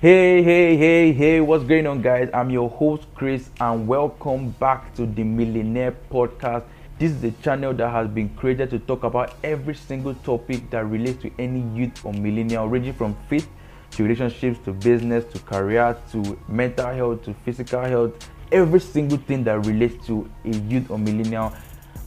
Hey, hey, hey, hey, what's going on, guys? I'm your host, Chris, and welcome back to the Millenaire Podcast. This is a channel that has been created to talk about every single topic that relates to any youth or millennial, ranging from faith to relationships to business to career to mental health to physical health, every single thing that relates to a youth or millennial.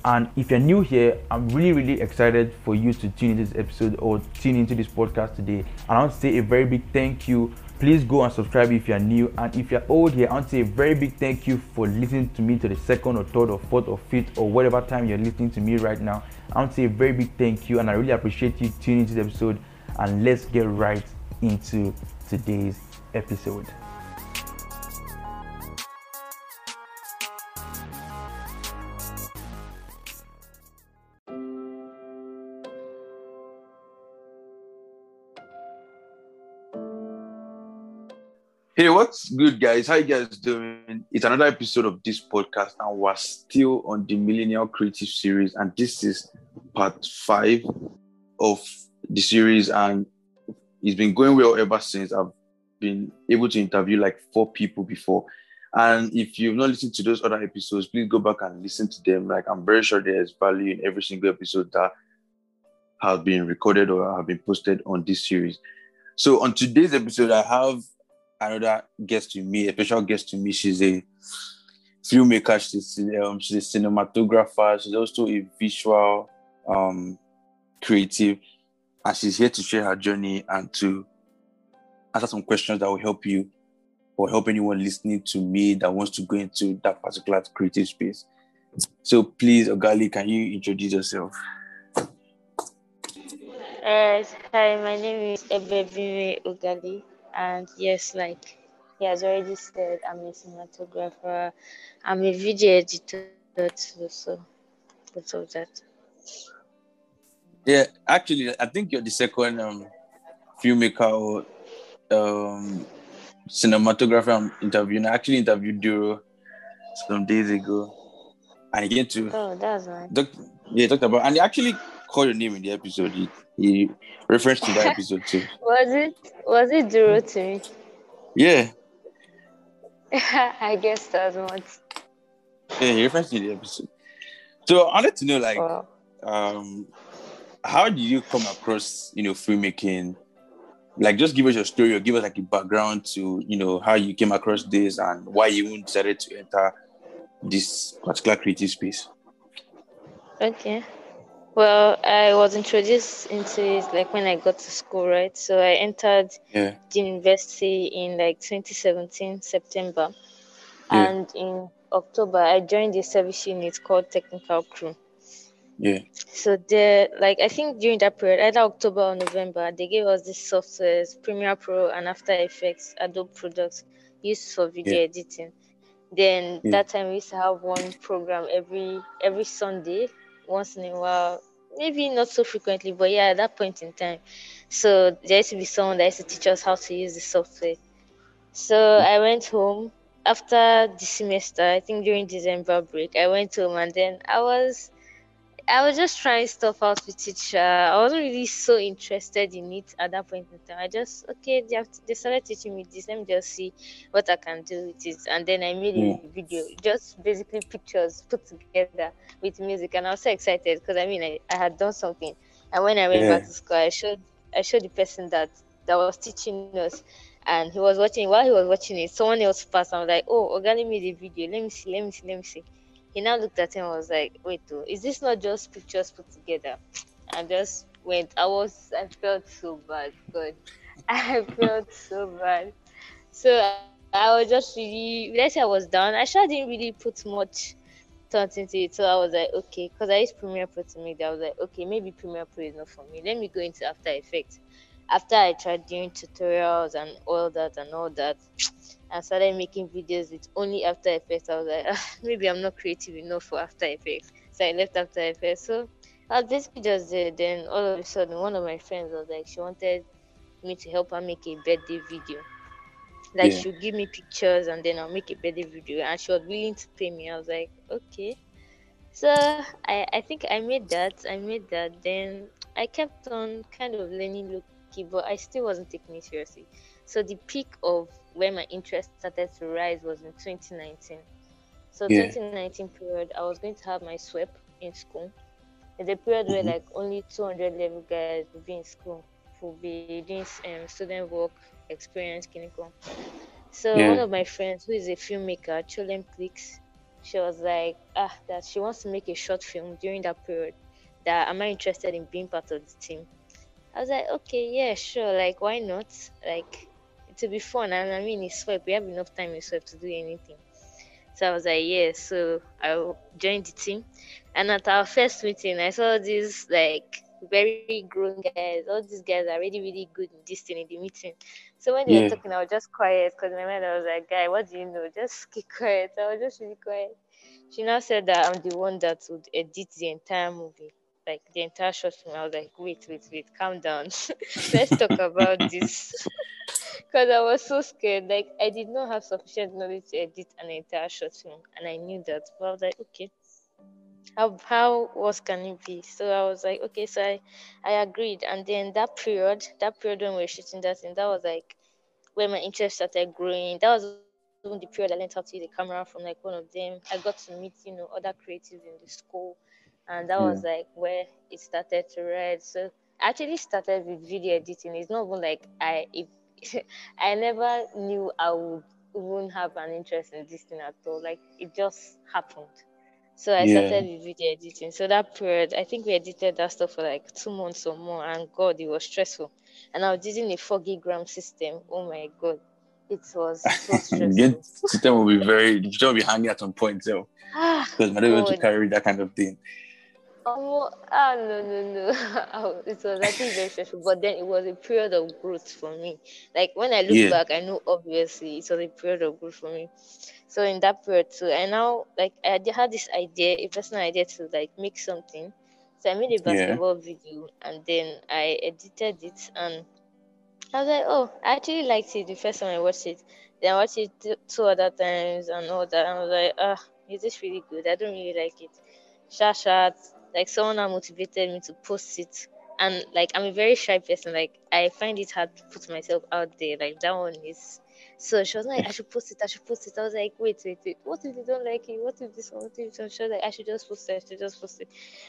And if you're new here, I'm really, really excited for you to tune into this episode or tune into this podcast today. And I want to say a very big thank you. Please go and subscribe if you're new. And if you're old here, I want to say a very big thank you for listening to me to the second or third or fourth or fifth or whatever time you're listening to me right now. I want to say a very big thank you. And I really appreciate you tuning into this episode. And let's get right into today's episode. Hey, what's good, guys? How you guys doing? It's another episode of this podcast, and we're still on the Millennial Creative Series, and this is part five of the series, and it's been going well ever since. I've been able to interview like four people before, and if you've not listened to those other episodes, please go back and listen to them. Like I'm very sure there's value in every single episode that has been recorded or have been posted on this series. So on today's episode, I have another guest to me, a special guest to me. She's a filmmaker, she's, um, she's a cinematographer, she's also a visual um, creative, and she's here to share her journey and to answer some questions that will help you or help anyone listening to me that wants to go into that particular creative space. So please, Oghale, can you introduce yourself? Hi, my name is Ebebeinwe Oghale and yes, like he has already said, I'm a cinematographer, I'm a video editor too, so that's all that. Yeah, actually, I think you're the second um, filmmaker or um, cinematographer I'm interviewing. I actually interviewed Duro some days ago, and he came to. Oh, that's nice. Talk, yeah, talked about, and he actually called your name in the episode. He, he referenced to that episode too. Was it was it Duro to me? Yeah. I guess that's what. Yeah, he referenced to the episode. So I wanted to know, like, Wow. um, how did you come across, you know, filmmaking? Like, just give us your story or give us like a background to, you know, how you came across this and why you even decided to enter this particular creative space. Okay. Well, I was introduced into it like when I got to school, right? So I entered Yeah. the university in like 2017 September, Yeah. and in October I joined a service unit called Technical Crew. Yeah. So there, like I think during that period, either October or November, they gave us these softwares, Premiere Pro and After Effects, Adobe products used for video Yeah. editing. Then Yeah. that time we used to have one program every every Sunday, once in a while, maybe not so frequently, but yeah, at that point in time. So there used to be someone that used to teach us how to use the software. So I went home after the semester, I think during December break, I went home and then I was I was just trying stuff out with teacher. I wasn't really so interested in it at that point in time. I just okay, they have they started teaching me this. Let me just see what I can do with it. And then I made a mm. video, just basically pictures put together with music. And I was so excited because I mean I, I had done something. And when I went Yeah. back mm. to school, I showed I showed the person that that was teaching us and he was watching while he was watching it, someone else passed. I was like, Oh, Oghale made a video. Let me see, let me see, let me see. He now looked at him and was like, Wait, though, is this not just pictures put together? And just went. I was I felt so bad. God. I felt so bad. So I was just really let's say I was down. I sure didn't really put much thought into it. So I was like, okay, because I used Premiere Pro to make that. I was like, okay, maybe Premiere Pro is not for me. Let me go into After Effects. After I tried doing tutorials and all that and all that, I started making videos with only After Effects. I was like, ah, maybe I'm not creative enough for After Effects. So I left After Effects. So I was basically just there. Then all of a sudden, one of my friends was like, she wanted me to help her make a birthday video. Like Yeah. she'll give me pictures and then I'll make a birthday video and she was willing to pay me. I was like, okay. So I, I think I made that. I made that. Then I kept on kind of learning low key, but I still wasn't taking it seriously. So the peak of where my interest started to rise was in 2019. So Yeah. 2019 period, I was going to have my SWEP in school. It's a period where Mhm. like only 200 level guys will be in school, will be doing um, student work, experience, clinical. So Yeah. one of my friends who is a filmmaker, Cholem Plix, she was like, ah, that she wants to make a short film during that period. That am I interested in being part of the team? I was like, okay, yeah, sure. Like, why not? Like, it will be fun. And I mean, it's SWEP. We have enough time in SWEP to do anything. So I was like, yeah. So I joined the team. And at our first meeting, I saw these like very grown guys. All these guys are really, really good in this thing in the meeting. So when they Yeah. were talking, I was just quiet because my mind I was like, guy, what do you know? Just keep quiet. I was just really quiet. She now said that I'm the one that would edit the entire movie, like the entire short film. I was like, wait, wait, wait, calm down. Let's talk about this. Because I was so scared. Like, I did not have sufficient knowledge to edit an entire short film. And I knew that. But I was like, okay, how, how worse can it be? So I was like, okay, so I, I agreed. And then that period, that period when we were shooting that thing, that was like where my interest started growing. That was the period I learned how to use the camera from like one of them. I got to meet, you know, other creatives in the school. And that was like where it started to rise. So I actually started with video editing. It's not even like I if I never knew I would even have an interest in this thing at all. Like it just happened. So I Yeah. started with video editing. So that period, I think we edited that stuff for like two months or more, and God, it was stressful. And I was using a four gig RAM system. Oh my God, it was so stressful. System will be very system will be hanging at some point, so ah, because not able to carry that kind of thing. Oh, ah, no, no, no. Oh, it was actually very stressful, but then it was a period of growth for me. Like when I look Yeah. back, I know obviously it was a period of growth for me. So in that period too, I now like I had this idea, a personal idea to like make something. So I made a Yeah. basketball video and then I edited it and I was like, oh, I actually liked it the first time I watched it. Then I watched it two other times and all that. And I was like, ah, is this really good? I don't really like it. Shot. Like someone now motivated me to post it. And like I'm a very shy person. Like I find it hard to put myself out there. Like that one is so she was like, I should post it, I should post it. I was like, wait, wait, wait. What if they don't like it? What if this one? What if one? She was like, I should just post it, I should just post it.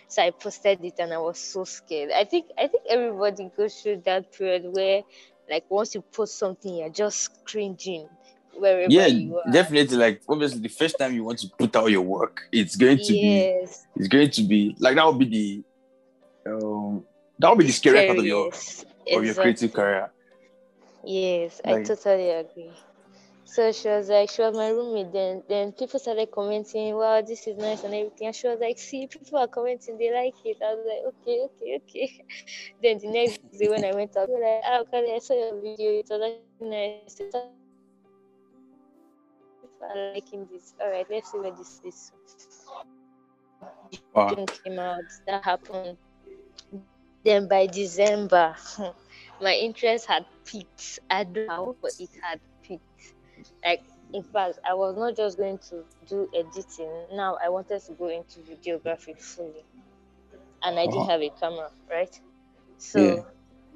So I posted it and I was so scared. I think I think everybody goes through that period where like once you post something you're just cringing wherever Yeah, definitely. Like obviously, the first time you want to put out your work, it's going to be it's going to be like that would be the um that would be the scariest part of your Scariest. of your creative career. Yes, I totally agree. So she was like, she was my roommate. Then, then people started commenting, "Wow, this is nice" and everything. And she was like, "See, people are commenting, they like it." I was like, "Okay, okay, okay." then the next day when I went out, I was like, "Oh, Kali, I saw your video. It was actually nice. It was- People are liking this. All right, let's see where this is." Wow. Came out. That happened. Then by December, my interest had peaked. I don't know, but it had peaked. Like, in fact, I was not just going to do editing. Now I wanted to go into videography fully, and I didn't Uh-huh. have a camera, right? So. Yeah.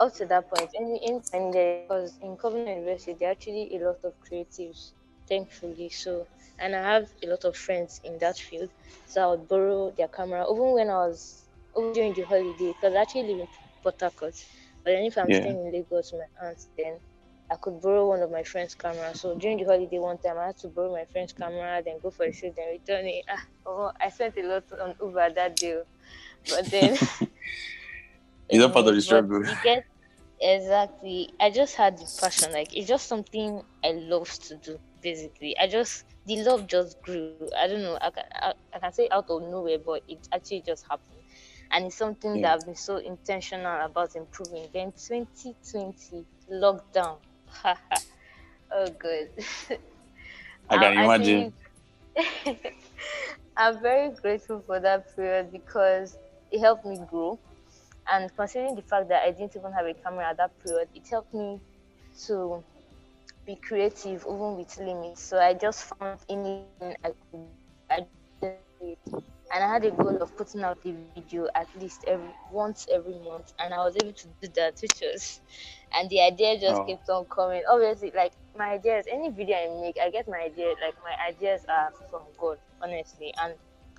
Up to that point, any anytime there was in Covenant University, there are actually a lot of creatives, thankfully. So, and I have a lot of friends in that field, so I would borrow their camera, even when I was even during the holiday, because I actually live in Port Harcourt. But then if I'm Yeah. staying in Lagos with my aunt, then I could borrow one of my friend's camera. So during the holiday one time, I had to borrow my friend's camera, then go for a shoot, then return it. Ah, oh, I spent a lot on Uber that day, but then. It's not part of the struggle. Get exactly. I just had the passion. Like it's just something I love to do. Basically, I just the love just grew. I don't know. I can I, I can say out of nowhere, but it actually just happened, and it's something Yeah. that I've been so intentional about improving. Then 2020 lockdown. oh, good. I can imagine. I'm very grateful for that period because it helped me grow. And considering the fact that I didn't even have a camera at that period, it helped me to be creative even with limits. So I just found anything I could I and I had a goal of putting out the video at least every once every month, and I was able to do that, which was, and the idea just Oh. kept on coming. Obviously, like my ideas, any video I make, I get my idea. Like my ideas are from God, honestly, and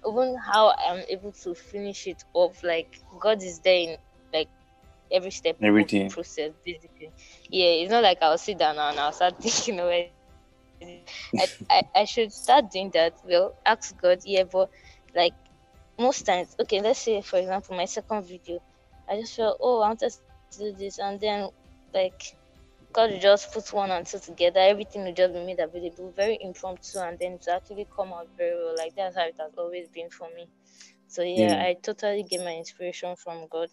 even how I'm able to finish it off, like God is there in like every step Everything. process, basically. Yeah, it's not like I'll sit down and I'll start thinking it. I, I, I should start doing that. Well, ask God, yeah, but like most times, okay, let's say for example, my second video, I just felt, oh, I wanted to do this, and then like God will just put one and two together, everything will just be made available, very impromptu, and then to actually come out very well. Like that's how it has always been for me. So yeah, Yeah. I totally get my inspiration from God.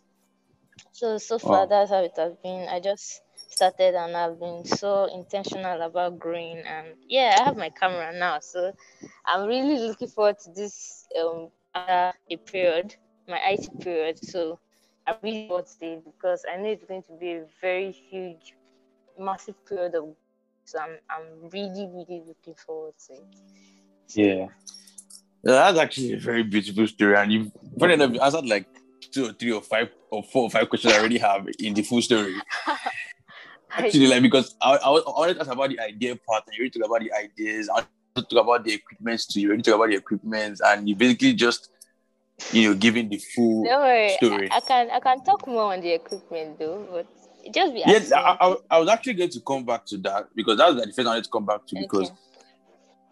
So so far Wow. that's how it has been. I just started and I've been so intentional about growing and yeah, I have my camera now. So I'm really looking forward to this um uh, a period, my IT period. So I really want to it because I know it's going to be a very huge, massive period of so I'm I'm really, really looking forward to it. So, Yeah. Yeah, That's actually a very beautiful story. And you funny enough, you answered like two or three or five or four or five questions I already have in the full story. Actually, like because I, I, I wanted to ask about the idea part, and you already talk about the ideas. I want to talk about the equipments too. You already talk about the equipments, and you basically just, you know, giving the full. Don't worry, story. I, I can I can talk more on the equipment though, but just be Yes. I, I, I was actually going to come back to that because that's like the first I wanted to come back to because Okay.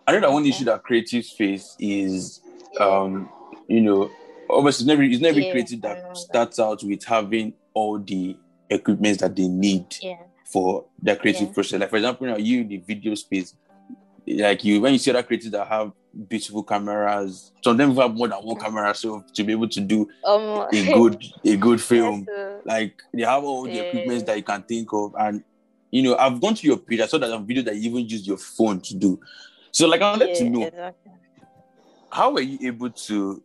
I know that one Okay. issue that creatives face is, um, you know, obviously it's never it's never Yeah, know that that. starts out with having all the equipments that they need yeah, for their creative Yeah. process. Like for example, now you in the video space, like you when you see other creators that have beautiful cameras, some of them have more than one camera, so to be able to do um, a good a good film, like they have all the Yeah. equipments that you can think of, and you know I've gone to your page. I saw that on video that you even use your phone to do. So like I wanted to know exactly. how were you able to,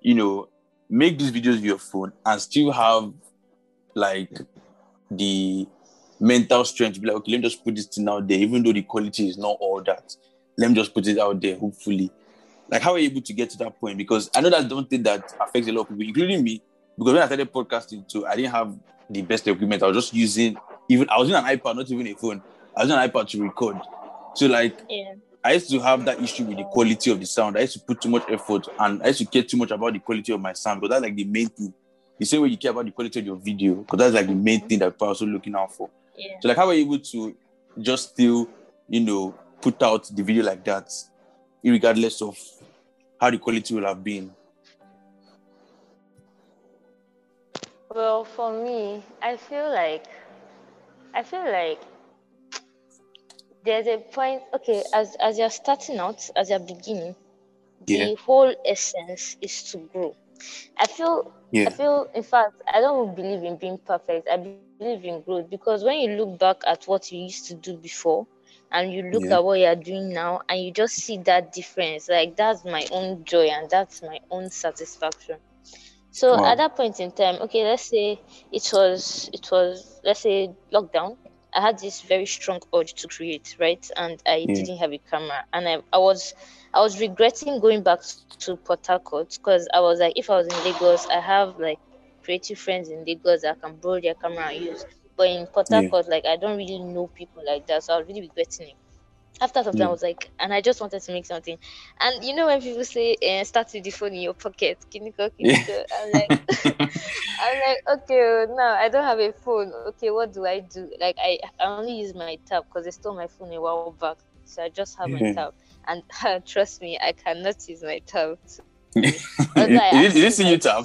you know, make these videos with your phone and still have like the mental strength to be like, okay, let me just put this thing out there, even though the quality is not all that. Let me just put it out there, hopefully. Like, how are you able to get to that point? Because I know one thing that affects a lot of people, including me. Because when I started podcasting too, I didn't have the best equipment. I was just using even I was using an iPad, not even a phone. I was using an iPad to record. So like Yeah, I used to have that issue with the quality of the sound. I used to put too much effort and I used to care too much about the quality of my sound because that's like the main thing. The same way you care about the quality of your video, because that's like the main thing that people are also looking out for. yeah. So like how are you able to just still, you know, put out the video like that, regardless of how the quality will have been? Well, for me, I feel like I feel like there's a point. Okay, as as you're starting out, as you're beginning, Yeah. the whole essence is to grow. I feel yeah. I feel, in fact, I don't believe in being perfect. I believe in growth because when you look back at what you used to do before and you look Yeah. at what you are doing now and you just see that difference, like that's my own joy and that's my own satisfaction. So Wow. at that point in time, okay, let's say it was, it was, let's say lockdown. I had this very strong urge to create, right? And I Yeah. didn't have a camera, and I, I was I was regretting going back to Port Harcourt because I was like, if I was in Lagos, I have like creative friends in Lagos that can borrow their camera and use. But in Port Yeah. Harcourt, like I don't really know people like that, so I was really regretting it. After some time, Yeah. I was like, and I just wanted to make something. And you know when people say, eh, "Start with the phone in your pocket," kiniko, kiniko, I'm like, I'm like, okay, now I don't have a phone. Okay, what do I do? Like I, I only use my tab because they stole my phone a while back, so I just have my Yeah. tab. And trust me, I cannot use my tab. is, Although I it, is it actually see you like- tap?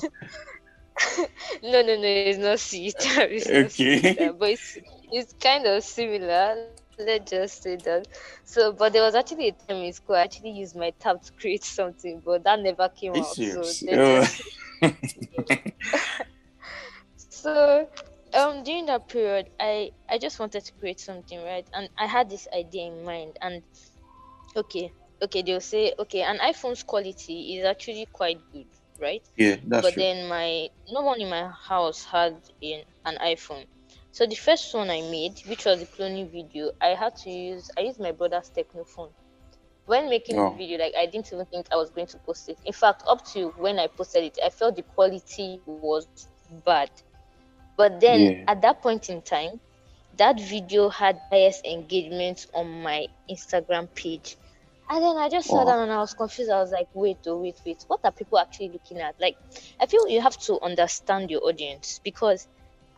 No, no, no, it's not C tab. It's not Okay. tab, but it's it's kind of similar. Let's just say that. So, but there was actually a time in school I actually used my tab to create something, but that never came out. So, Oh. so um during that period i i just wanted to create something right and i had this idea in mind and okay okay they'll say okay an iphone's quality is actually quite good right yeah, that's but true. then my no one in my house had an, an iphone so the first one i made which was the cloning video i had to use i used my brother's Tecno phone when making Oh. the video, like I didn't even think I was going to post it. In fact, up to when I posted it, I felt the quality was bad. But then Yeah. at that point in time, that video had highest engagement on my Instagram page. And then I just sat down and I was confused. I was like, wait, oh, wait, wait. What are people actually looking at? Like, I feel you have to understand your audience because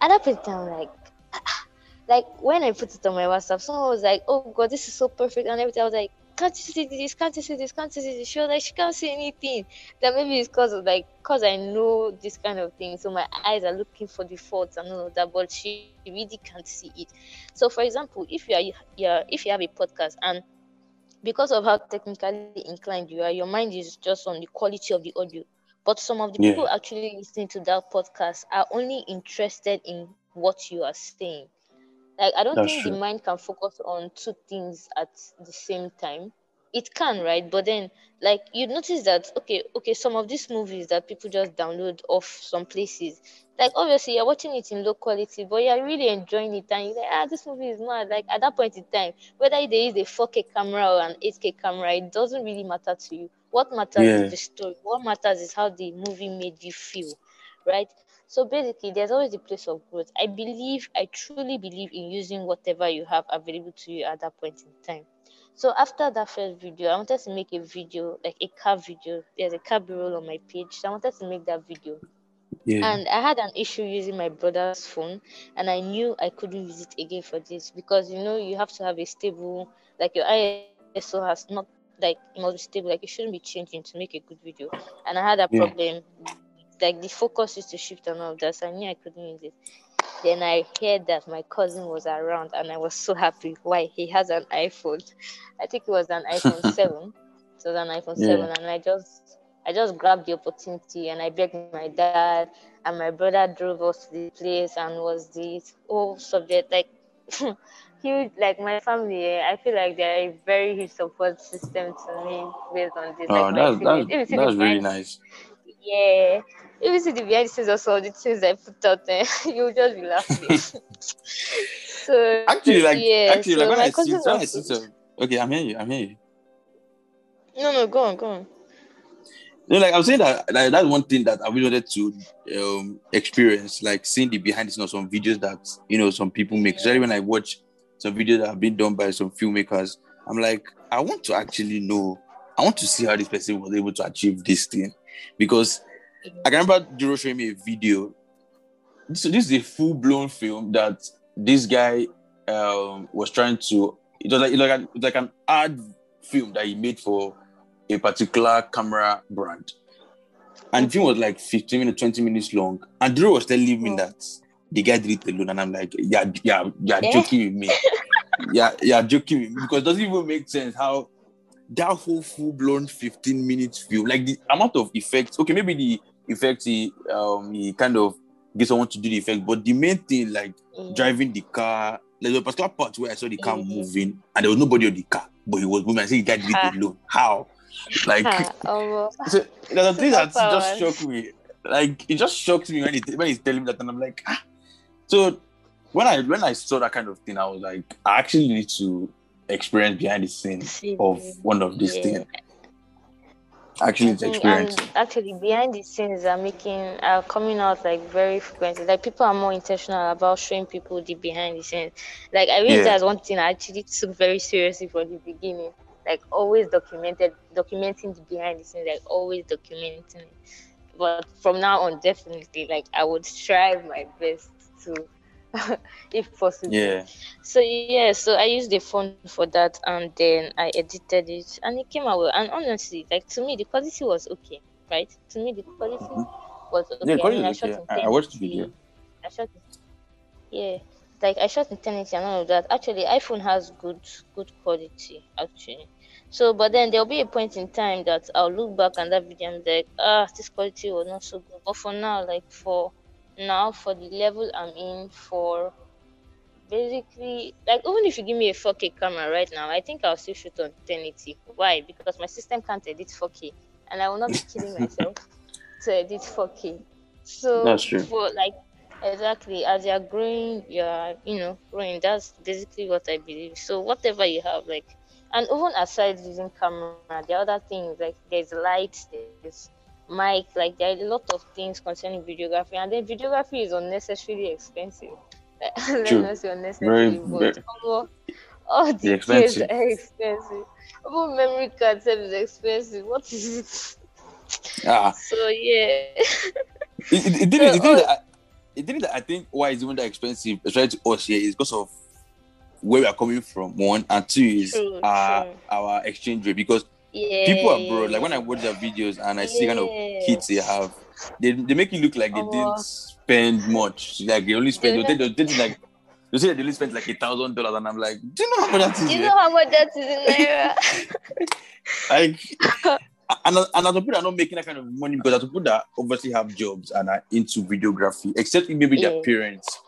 at that point, I'm like, like when I put it on my WhatsApp, someone was like, "Oh God, this is so perfect," and everything. I was like, "Can't you see this? Can't you see this? Can't you see this?" She was like, "She can't see anything." That maybe it's because of like, cause I know this kind of thing, so my eyes are looking for the faults and all of that, but she really can't see it. So, for example, if you are, yeah, if you have a podcast and because of how technically inclined you are, your mind is just on the quality of the audio. But some of the Yeah. people actually listening to that podcast are only interested in what you are saying. Like I don't That's think true. the mind can focus on two things at the same time. It can, right? But then like you notice that okay, okay, some of these movies that people just download off some places, like obviously you're watching it in low quality, but you're really enjoying it and you're like, ah, this movie is mad. Like at that point in time, whether they use a 4K camera or an 8K camera, it doesn't really matter to you. What matters Yeah. is the story. What matters is how the movie made you feel, right? So basically, there's always a place of growth. I believe, I truly believe in using whatever you have available to you at that point in time. So after that first video, I wanted to make a video, like a car video. There's a car roll on my page. So I wanted to make that video. Yeah. And I had an issue using my brother's phone, and I knew I couldn't use it again for this because you know you have to have a stable, like your ISO has not like it must be stable, like it shouldn't be changing to make a good video. And I had a Yeah. problem, like the focus used to shift and all of that, so I knew I couldn't use it. Then I heard that my cousin was around, and I was so happy. Why? He has an iPhone. I think it was an iPhone seven. It was an iPhone Yeah. seven, and I just I just grabbed the opportunity and I begged my dad and my brother drove us to the place and was the whole subject like huge like my family I feel like they're a very huge support system to me based on this. Oh, like that's that's If you see the that's really nice. Yeah. If you see the behind the scenes of the things I put out there, you'll just be laughing. so Actually, like yeah, actually, so like when I see when I see some. Okay, I'm hearing you. I'm hearing you. No no go on, go on. No, like I'm saying that like, that's one thing that I really wanted to um experience, like seeing the behind the scenes of some videos that you know some people make. Especially when I watch some videos that have been done by some filmmakers, I'm like, I want to actually know, I want to see how this person was able to achieve this thing. Because I can remember Duro showing me a video. So this is a full-blown film that this guy um was trying to it was like it was like, an, it was like an ad film that he made for a particular camera brand. And the film was like 15 minutes, 20 minutes long. And Duro was telling me that the guy did it alone. And I'm like, yeah, yeah, you're Eh? joking with me. yeah, you're joking with me. Because it doesn't even make sense how that whole full-blown 15 minutes film, like the amount of effects, okay, maybe the effects he um he kind of gets someone to do the effect, but the main thing, like Yeah. driving the car. like a particular part where I saw the car Mhm. moving and there was nobody on the car, but he was moving. I said the guy did it alone. How? Like, oh, so there's a thing that just Superpowers. shocked me. Like, it just shocked me when, he, when he's telling me that, and I'm like, ah. So when I when I saw that kind of thing, I was like, I actually need to experience behind the scenes of one of these yeah. things. Actually, Mm, experience. And actually, behind the scenes are making are coming out like very frequently. Like people are more intentional about showing people the behind the scenes. Like I really Yeah. one thing I actually took very seriously from the beginning. Like always documented, documenting the behind the scenes. Like always documenting it. But from now on, definitely, like I would strive my best to, if possible. Yeah. So yeah, so I used the phone for that, and then I edited it, and it came out well. And honestly, like to me, the quality was okay, right? To me, the quality Mhm. was okay. Yeah, quality I, mean, I shot okay. I- I watched the video. I shot, yeah, like I shot in 1080 and all of that. Actually, iPhone has good, good quality actually. So, but then there'll be a point in time that I'll look back on that video and be like, ah, this quality was not so good. But for now, like for now, for the level I'm in, for basically, like even if you give me a 4K camera right now, I think I'll still shoot on 1080. Why? Because my system can't edit 4K, and I will not be killing myself to edit 4K. So That's true. for like exactly as you're growing, you're you know growing. That's basically what I believe. So whatever you have, like And even aside using camera, the other things like there's lights, there's mic, like there are a lot of things concerning videography, and then videography is unnecessarily expensive. True. unnecessarily, Very, but all, all the It's expensive. are expensive. Even memory card itself is expensive. What is it? Ah, So yeah. it, it, it didn't. It didn't. oh. It didn't. that I think why it's even that expensive, especially to us here, is because of where we are coming from. One and two is True, our true. our exchange rate because yeah. people abroad, like when I watch their videos and I see kind of kids they have, they, they make it look like they Oh. didn't spend much. Like they only spend. They, they, they, like you see that they only spent like a thousand dollars, and I'm like, do you know how much that is? Do you know how much that is in naira? like and, and as people are not making that kind of money because as people that obviously have jobs and are into videography, except maybe their Yeah. parents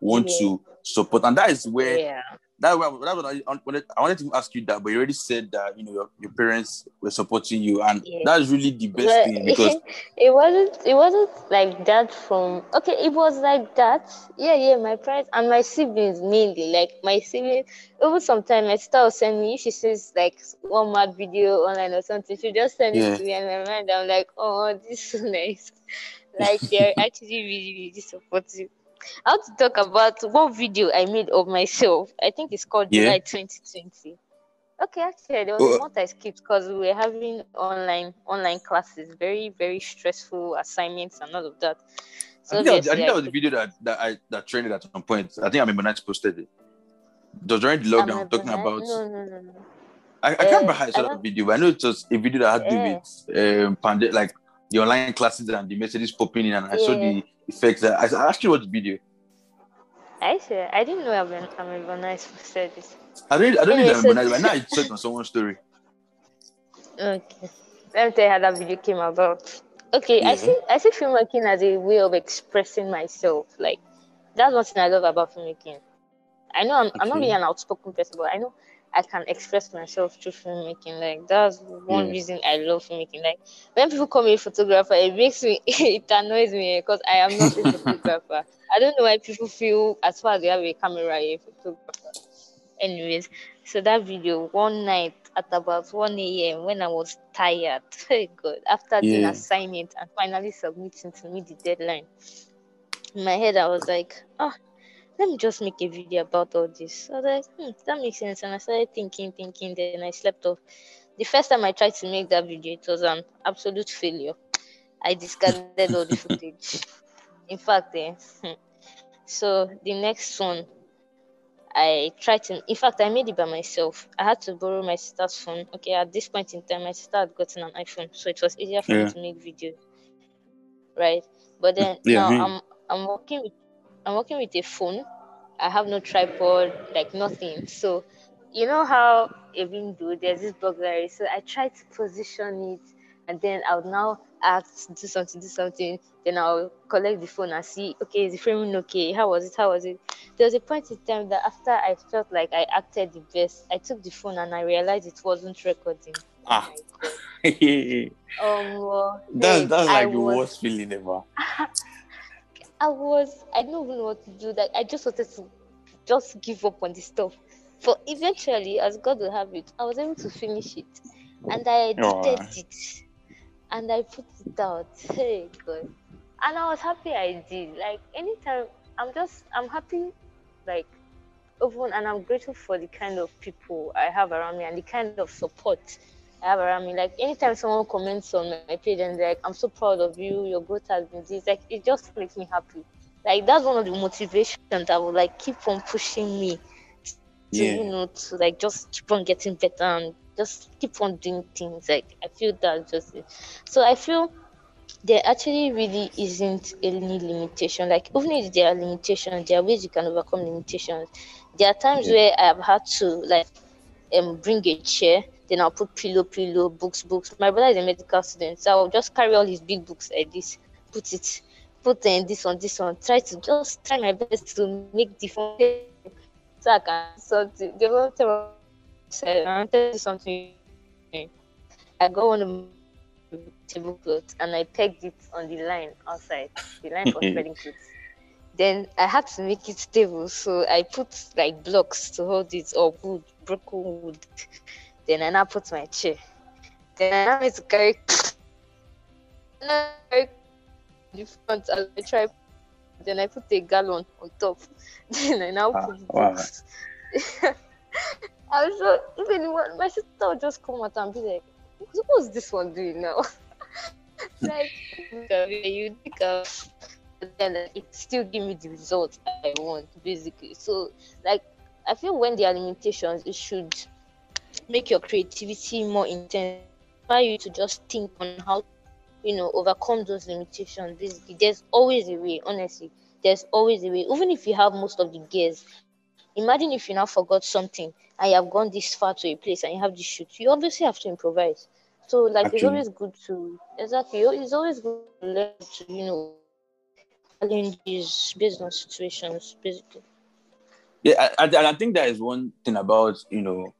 want Yeah. to support, and that is where yeah. That that was I wanted, I wanted to ask you that, but you already said that you know your, your parents were supporting you, and Yeah. that's really the best But thing because it wasn't it wasn't like that from okay it was like that yeah yeah my parents and my siblings mainly like my siblings even sometimes my sister will send me she sees like one mad video online or something she just send Yeah. it to me and my mind I'm like oh this is so nice like they're actually really really supportive I want to talk about one video I made of myself I think it's called Yeah. July 2020 Okay, actually, there was a month I skipped because we were having online online classes, very very stressful assignments and all of that. So I think, that was, I think that was I the video that that I that trended at some point. I think I remember Nights posted it. It was during the lockdown I'm talking about. no no no no. I, I can't remember Uh, how I I saw that video, but I know it was a video that had to do with um, pande- like the online classes and the messages popping in, and I saw the effects. I, I actually watched the video. I see. I didn't know I'm I'm a nice said this. I don't, I don't Anyway, need so- remember, but now I saw on someone's story. Okay, let me tell you how that video came about. Okay, Yeah. I see I see filmmaking as a way of expressing myself. Like that's one thing I love about filmmaking. I know I'm, I'm not Okay. really an outspoken person, but I know I can express myself through filmmaking. Like that's one Yeah. reason I love filmmaking. Like when people call me a photographer, it makes me it annoys me because I am not a photographer. I don't know why people feel as far as they have a camera, a photographer. Anyways, so that video one night at about 1 a.m. when I was tired, very good, after doing Yeah. assignment and finally submitting to meet the deadline. In my head, I was like, ah, let me just make a video about all this. I was like, hmm, that makes sense. And I started thinking, thinking, then I slept off. The first time I tried to make that video, it was an absolute failure. I discarded all the footage. In fact, eh, hmm. so the next one, I tried to. In fact, I made it by myself. I had to borrow my sister's phone. Okay, at this point in time, my sister had gotten an iPhone, so it was easier for Yeah. me to make videos. Right, but then Yeah, now me. I'm I'm working with I'm working with a phone. I have no tripod, like nothing. So, you know how a window there's this burglary. So I try to position it, and then I'll now ask do something, do something. Then I'll collect the phone and see, okay, is the framing okay? How was it? How was it? There was a point in time that after I felt like I acted the best, I took the phone and I realized it wasn't recording. Ah. Oh my God. that's Um, well, that's I like the was- worst feeling ever. I was I don't even know what to do. Like I just wanted to just give up on this stuff. But eventually, as God will have it, I was able to finish it. And I oh, edited it. And I put it out. Hey God. And I was happy I did. Like anytime I'm just I'm happy like even and I'm grateful for the kind of people I have around me and the kind of support I have around me. Like anytime someone comments on my page and they're like, I'm so proud of you, your growth has been this, like it just makes me happy. Like that's one of the motivations that will like keep on pushing me to Yeah. you know to like just keep on getting better and just keep on doing things. Like I feel that just it. So I feel there actually really isn't any limitation. Like even if there are limitations, there are ways you can overcome limitations. There are times Yeah. where I've had to like um bring a chair, then I'll put pillow, pillow, books, books. My brother is a medical student, so I'll just carry all his big books like this, put it, put in this one, this one, try to just try my best to make the phone so I can something. The time I said I wanted something. I got one of tablecloth and I pegged it on the line outside, the line for spreading clothes. Then I had to make it stable, so I put like blocks to hold it or wood, broken wood. Then I now put my chair. Then I now need to carry the front as I try. Then I put a gallon on top. Then I now Ah, put wow. books. I was so even when my sister would just come out and be like, "What- "What's this one doing now?" like you think of, then it still give me the result I want basically. So like I feel when there are limitations, it should make your creativity more intense. Inspire you to just think on how you know overcome those limitations. Basically, there's always a way. Honestly, there's always a way. Even if you have most of the gears, imagine if you now forgot something and you have gone this far to a place and you have this shoot. You obviously have to improvise. So like it's always good to exactly. It's always good to learn to you know challenges based on situations. Basically. Yeah, I, I, I think that is one thing about you know,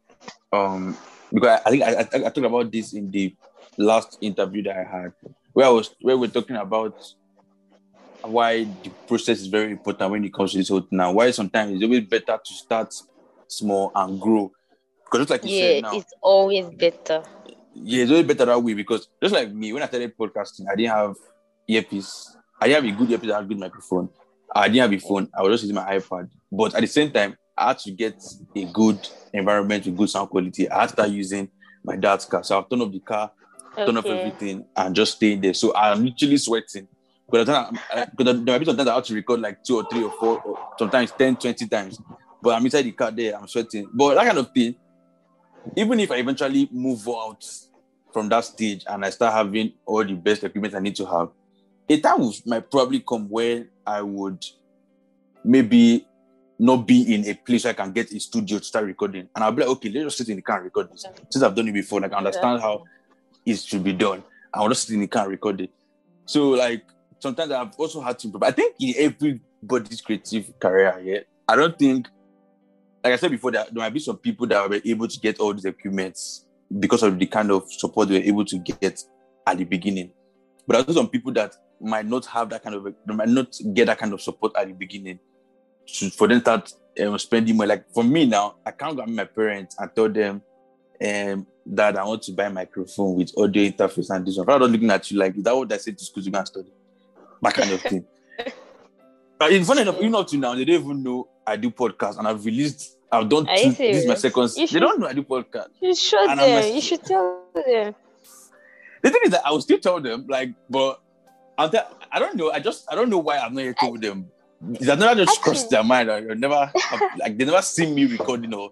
um, because I, I think I, I, I talked about this in the last interview that I had, where I was where we're talking about why the process is very important when it comes to this whole. Now, why sometimes it's always better to start small and grow, because just like you Yeah, said now, it's always better. yeah, it's always better that way because just like me, when I started podcasting, I didn't have earpiece. I didn't have a good earpiece, I had a good microphone. I didn't have a phone. I was just using my iPad. But at the same time, I had to get a good environment with good sound quality. I had to start using my dad's car. So I've turned off the car, turn off everything, and just staying there. So I'm literally sweating. Because there might be sometimes I have to record like two or three or four, or sometimes 10, 20 times. But I'm inside the car there, I'm sweating. But that kind of thing, even if I eventually move out from that stage and I start having all the best equipment I need to have, a time might probably come where I would maybe not be in a place where I can get a studio to start recording. And I'll be like, okay, let's just sit in the car and record this. Since I've done it before, like I understand how it should be done. I will just sit in the car and record it. So like sometimes I've also had to improve. I think in everybody's creative career, yeah, I don't think like I said before, that there might be some people that were able to get all these equipments because of the kind of support they were able to get at the beginning. But there's also some people that might not have that kind of, might not get that kind of support at the beginning to, for them to start um, spending more. Like for me now, I can't go to my parents and tell them um, that I want to buy a microphone with audio interface and this one. I'm looking at you like, is that what I said to school to go and study? That kind of thing. But it's funny enough, even up to now, they don't even know I do podcast and I've released, I've done two, this is my second, they don't know I do podcast. You should them. a- You should tell them. The thing is that I will still tell them, like, but tell, I don't know, I just, I don't know why I've not yet told them. It's never just Actually- crossed their mind. or never, like, they never seen me recording or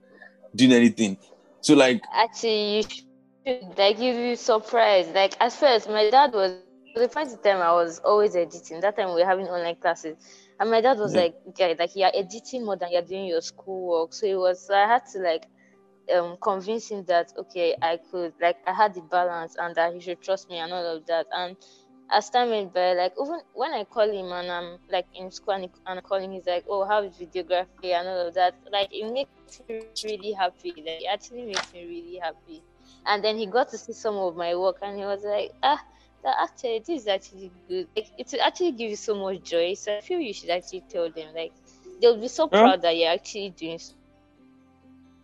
doing anything. So, like, Actually, you should like you'd be surprised. Like at first, my dad was the first time I was always editing. That time we were having online classes, and my dad was Yeah. like, "Guy, like you're editing more than you're doing your schoolwork." So it was. So I had to like um convince him that okay, I could like I had the balance and that he should trust me and all of that. And time went by, like even when I call him and I'm like in school and, he- and I call him, he's like, "Oh, how is videography and all of that?" Like it makes me really happy. Like it actually makes me really happy. And then he got to see some of my work and he was like, "Ah, that actually this is actually good. Like it actually give you so much joy." So I feel you should actually tell them. Like they'll be so Yeah. proud that you're actually doing. s-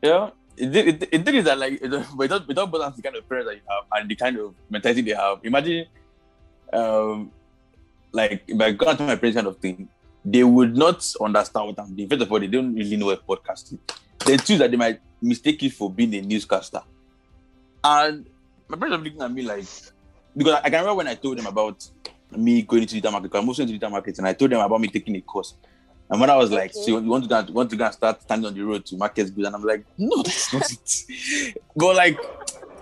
yeah. It, it, it, it is that like it, don't- but don't, but don't balance the kind of parents that you have and the kind of mentality they have. Imagine, um, like if I go to my parents kind of thing, they would not understand what I'm doing. First of all, they don't really know what podcasting. Then two that they might mistake you for being a newscaster. And my parents are looking at me like because I, I can remember when I told them about me going into digital marketing. I'm also into digital marketing. And I told them about me taking a course. And when I was like, Okay. so you want to go and, want to go and start standing on the road to market goods, and I'm like, no, that's not it. but like,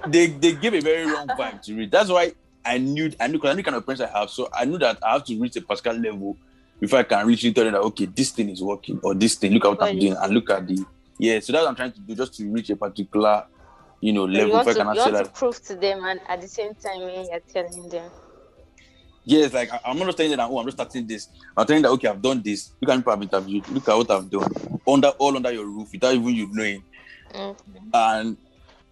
they they gave a very wrong vibe to read. That's why I knew I knew because I knew kind of friends I have. So I knew that I have to reach a particular level before I can reach it. Tell them that okay, this thing is working, or this thing. Look at what I'm doing, and look at the yeah. So that's what I'm trying to do, just to reach a particular, you know, You level. want, If I to, you say want that. to prove to them, and at the same time, you're telling them. Yes, like I- I'm not just telling them that oh I'm just starting this. I'm telling that okay I've done this. Look at people I've interviewed. Look at what I've done under all under your roof without even you knowing. Mm. And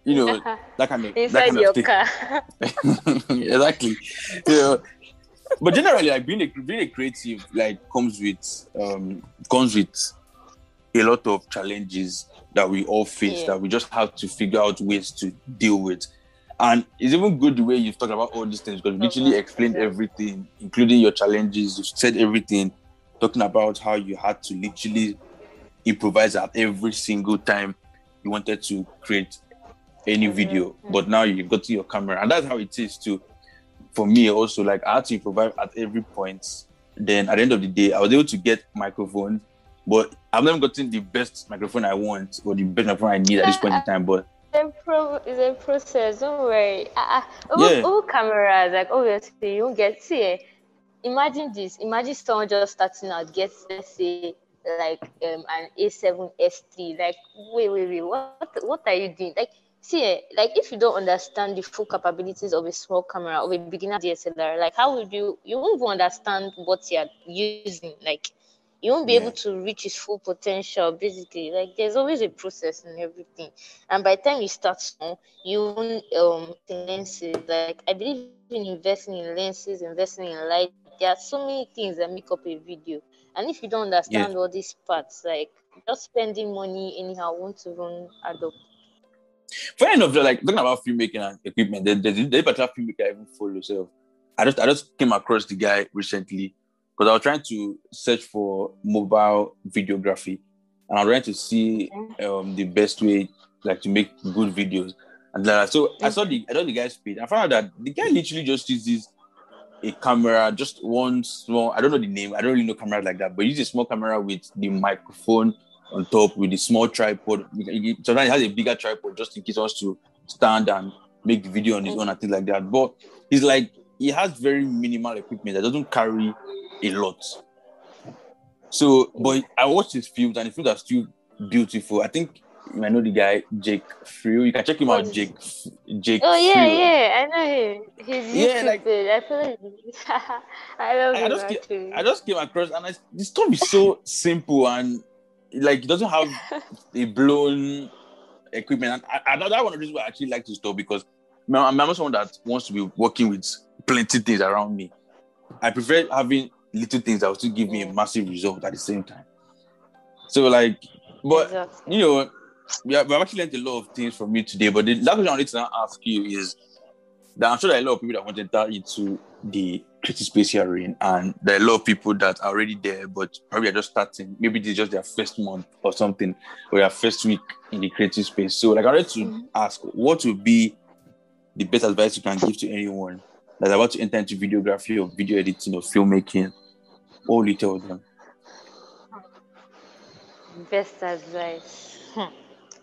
you know that kind of that Inside kind your of thing. car. exactly. So, but generally, like being a being a creative, like comes with um comes with a lot of challenges that we all face Yeah. that we just have to figure out ways to deal with. And it's even good the way you've talked about all these things because you literally Mhm. explained Yeah. everything, including your challenges. You said everything, talking about how you had to literally improvise at every single time you wanted to create any Mhm. video. But now you've got to your camera, and that's how it is too. For me, also, like I had to improvise at every point. Then at the end of the day, I was able to get microphone, but I've never gotten the best microphone I want or the best microphone I need at this point in time. But It's a, pro- it's a process. Don't worry. Uh, uh, all, Yeah. all cameras, like obviously, you get see. eh, Imagine this. Imagine someone just starting out gets let's say like um an A7 S3. Like wait, wait, wait. What what are you doing? Like see, eh, like if you don't understand the full capabilities of a small camera of a beginner DSLR, like how would you? You won't even understand what you're using. Like you won't be Yeah. able to reach its full potential basically like there's always a process in everything and by the time you start small you won't um lenses like i believe in investing in lenses investing in light there are so many things that make up a video and if you don't understand all these parts like just spending money anyhow won't even add up fair enough, like talking about filmmaking and equipment, there- there's there's a particular filmmaker I even follow. So I just I just came across the guy recently because I was trying to search for mobile videography and I was trying to see um the best way like to make good videos. And then, so I saw the I saw the guy's page. I found out that the guy literally just uses a camera, just one small. I don't know the name. I don't really know cameras like that, but he uses a small camera with the microphone on top with the small tripod. Sometimes he has a bigger tripod just in case he wants to stand and make the video on his own and things like that. But he's like he has very minimal equipment that doesn't carry a lot. So, but I watched his films and the films are still beautiful. I think you might know the guy Jake Friel. You can check him out, oh, Jake. Jake. oh yeah Friel. yeah i know him He's Yeah, youtube like- i feel like i love I him just, came, I just came across and I, the stuff is so simple and like it doesn't have a blown equipment. And I, I, that's one of the reasons why I actually like this stuff because I'm I'm not someone that wants to be working with plenty things around me. I prefer having little things that will still give me a massive result at the same time. So like, but Exactly. you know, we have, we have actually learned a lot of things from you today. But the last question I wanted to ask you is that I'm sure there are a lot of people that want to enter into the creative space here in, and there are a lot of people that are already there, but probably are just starting. Maybe this is just their first month or something, or their first week in the creative space. So, like, I wanted to Mhm. ask, what would be the best advice you can give to anyone that's about to enter into videography or video editing or filmmaking? What will you tell them? best advice Hmm.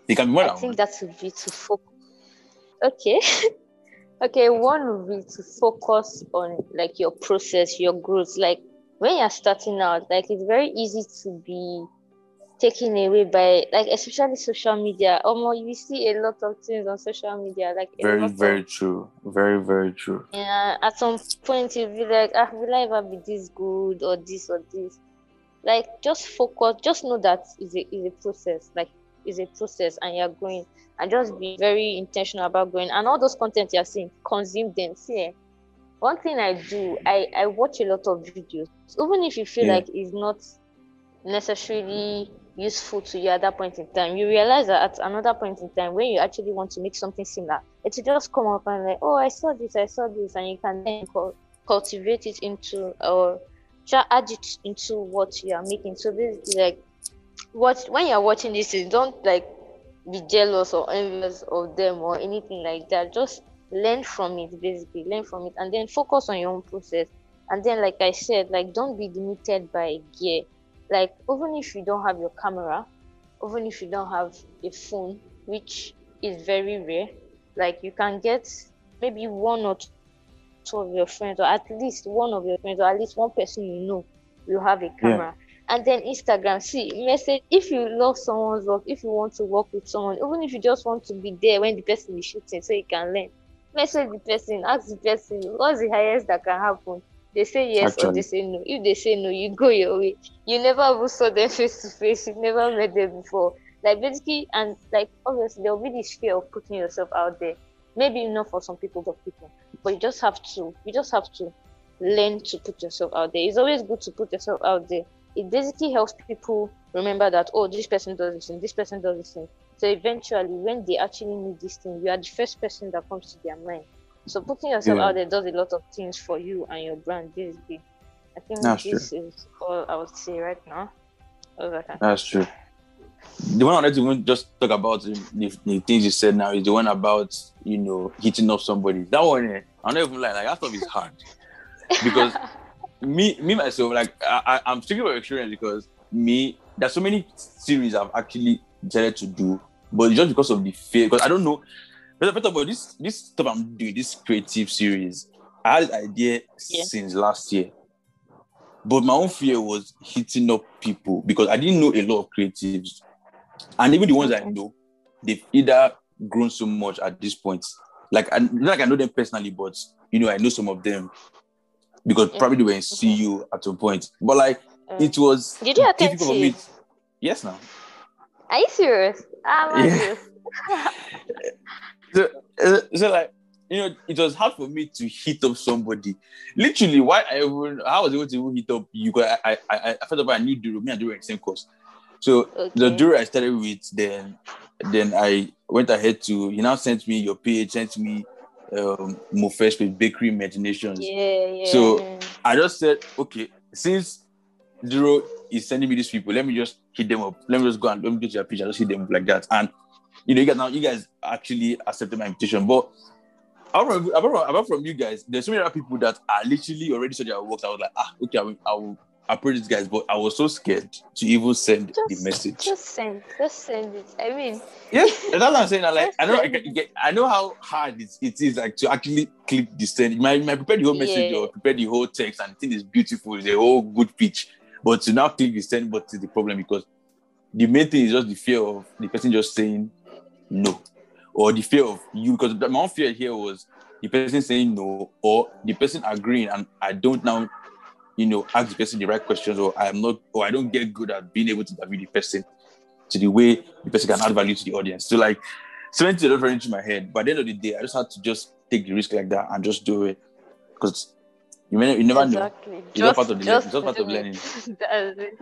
They can be more I think that would be to focus. Okay. okay, one would be to focus on like your process, your growth. Like when you're starting out, like it's very easy to be taken away by like especially social media. Almost you see a lot of things on social media, like Very, very of, true. Very, very true. yeah. At some point, you'll be like, ah, will I ever be this good or this or this? Like just focus. Just know that is a is a process. Like is a process and you're going and just be very intentional about going and all those content you're seeing consume them. See eh, one thing i do i i watch a lot of videos. Even if you feel Yeah. like it's not necessarily useful to you at that point in time you realize that at another point in time when you actually want to make something similar it will just come up and like oh i saw this i saw this and you can then cul- cultivate it into or try add it into what you are making. So basically like what when you're watching this thing, don't like be jealous or envious of them or anything like that. Just learn from it, basically, learn from it, and then focus on your own process. And then, like I said, like don't be limited by gear. Like even if you don't have your camera, even if you don't have a phone, which is very rare, like you can get maybe one or two of your friends, or at least one of your friends, or at least one person you know, will have a camera and then Instagram. See, message if you love someone's work, if you want to work with someone, even if you just want to be there when the person is shooting so you can learn. Message the person, ask the person what's the highest that can happen. They say yes or they say no. If they say no, you go your way. You never even saw them face to face, you've never met them before. Like basically and like obviously there'll be this fear of putting yourself out there. Maybe not for some people but people. But you just have to you just have to learn to put yourself out there. It's always good to put yourself out there it basically helps people remember that oh this person does this thing, this person does this thing. So eventually when they actually need this thing, you are the first person that comes to their mind. So putting yourself Yeah. out there does a lot of things for you and your brand basically. I think That's this is all I would say right now. All I can- That's true. The one I wanted to just talk about the, the, the things you said now is the one about you know hitting up somebody. That one, eh, I'm not even lying. Like that stuff is hard because me, me myself, like I, I, I'm speaking about experience because me, there's so many series I've actually decided to do, but just because of the fear. Because I don't know. First of all, this this stuff I'm doing, this creative series, I had this idea Yeah. since last year. But my own fear was hitting up people because I didn't know a lot of creatives. And even the ones I know, they've either grown so much at this point. Like I like I know them personally, but you know, I know some of them because Yeah. probably they were in CU at some point. But like Uh, it was Did you attend difficult for me. Yes, now. Are you serious? Ah, I'm Yeah. So, uh, so like you know, it was hard for me to hit up somebody. Literally, why I even how was able to even hit up you? Because I, I, I, I of all, I knew Duro. Me and Duro in the same course. So the Okay. Duro I started with, then then I went ahead to. He now sent me your page, sent me um Mofesh with Bakery Imaginations. Yeah, yeah. So- I just said, okay, since Duro is sending me these people, let me just hit them up. Let me just go and let me get your page. I just hit them up like that. And you know, you guys now you guys actually accepted my invitation. But apart from, apart from, apart from you guys, there's so many other people that are literally already saw their works. I was like, ah, okay, I will, I will approach these guys, but I was so scared to even send the message. Just send, just send it. I mean, Yeah, that's what I'm saying. I like I know I, get, I know how hard it, it is like to actually click the send. You might, you might prepare the whole message Yeah. or prepare the whole text and the thing is beautiful, it's a whole good pitch. But to now click the send button is the problem because the main thing is just the fear of the person just saying no. Or the fear of you because my own fear here was the person saying no or the person agreeing and I don't now you know ask the person the right questions or I'm not or I don't get good at being able to interview the person to the way the person can add value to the audience. So like so many things running into my head. But at the end of the day, I just had to just take the risk like that and just do it. Because you may you never know, exactly. It's all part of the it's all part of learning. it. That's it.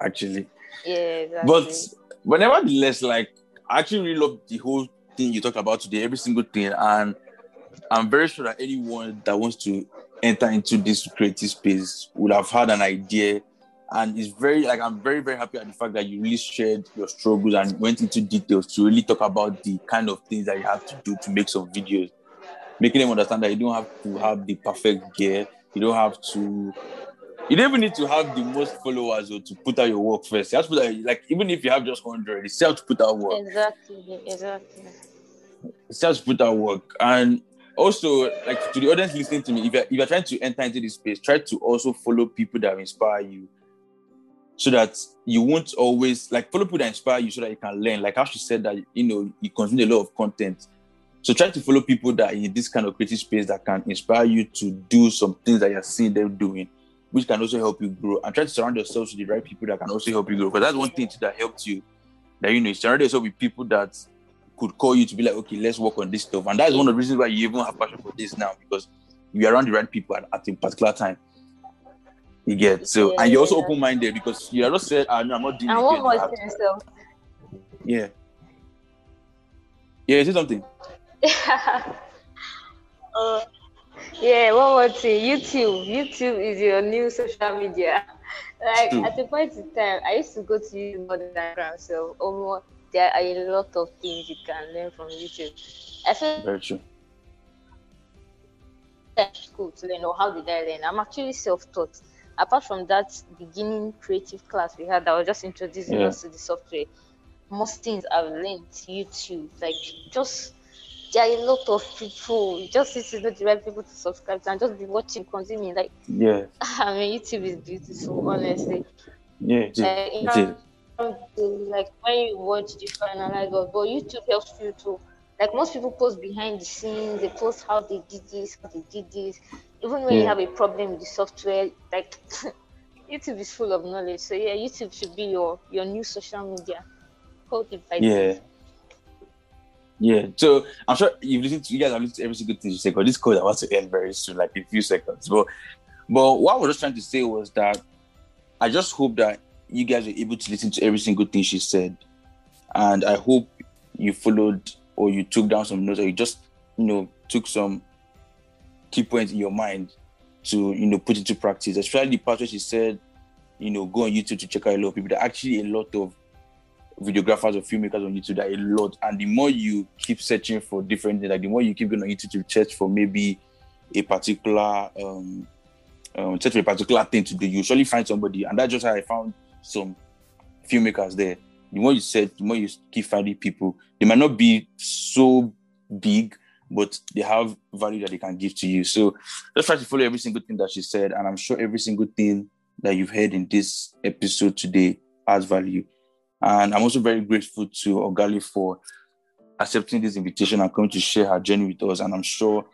actually. Yeah, exactly. But but nevertheless, like I actually really love the whole thing you talked about today, every single thing. And I'm very sure that anyone that wants to enter into this creative space would have had an idea. And it's very like I'm very, very happy at the fact that you really shared your struggles and went into details to really talk about the kind of things that you have to do to make some videos, making them understand that you don't have to have the perfect gear, you don't have to you don't even need to have the most followers or to put out your work first. You have to put out, like even if you have just hundred, you still have to put out work. exactly, exactly. You still have to put out work. And also, like to the audience listening to me, if you're, if you're trying to enter into this space, try to also follow people that inspire you, so that you won't always like follow people that inspire you, so that you can learn. Like how she said that you know you consume a lot of content. So try to follow people that in this kind of creative space that can inspire you to do some things that you're seeing them doing which can also help you grow and try to surround yourself with the right people that can also help you grow. Because that's one thing that helped you. That you know, surround yourself with people that could call you to be like, okay, let's work on this stuff. And that's one of the reasons why you even have passion for this now, because you're around the right people at, at a particular time. You get so and you're also Yeah. open-minded because you are just said, ah, no, I'm not doing And it one more thing, so Yeah. Yeah, say something. Yeah. uh, yeah, one more thing. YouTube. YouTube is your new social media. Like True. at the point in time, I used to go to YouTube more than Instagram. So almost there are a lot of things you can learn from YouTube. I feel Very true. school to learn or how did I learn? I'm actually self-taught. Apart from that beginning creative class we had that was just introducing Yeah. us to the software, most things I've learned YouTube. Like just there are a lot of people. You just need to know the right people to subscribe to and just be watching, consuming. Like Yeah. I mean YouTube is beautiful, honestly. Yeah, it is. Like, It is. Like when you watch the finalized but but YouTube helps you to like most people post behind the scenes, they post how they did this, how they did this. Even when you have a problem with the software, like YouTube is full of knowledge. So yeah, YouTube should be your your new social media. Hold it by Yeah. Yeah. So I'm sure you've listened to you guys have listened to every single thing you say because this code I want to end very soon, like in a few seconds. But but what I was just trying to say was that I just hope that you guys were able to listen to every single thing she said, and I hope you followed or you took down some notes or you just you know took some key points in your mind to you know put into practice. Especially the part where she said, you know, go on YouTube to check out a lot of people. There are actually a lot of videographers or filmmakers on YouTube. There are a lot, and the more you keep searching for different things, like the more you keep going on YouTube to search for maybe a particular um, um search for a particular thing to do, you usually find somebody, and that's just how I found some filmmakers there. The more you search, the more you keep finding people. They might not be so big, but they have value that they can give to you. So just try to follow every single thing that she said, and I'm sure every single thing that you've heard in this episode today has value. And I'm also very grateful to Oghale for accepting this invitation and coming to share her journey with us. And I'm sure,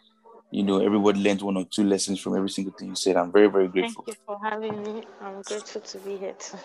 you know, everybody learned one or two lessons from every single thing you said. I'm very, very grateful. Thank you for having me. I'm grateful to be here too.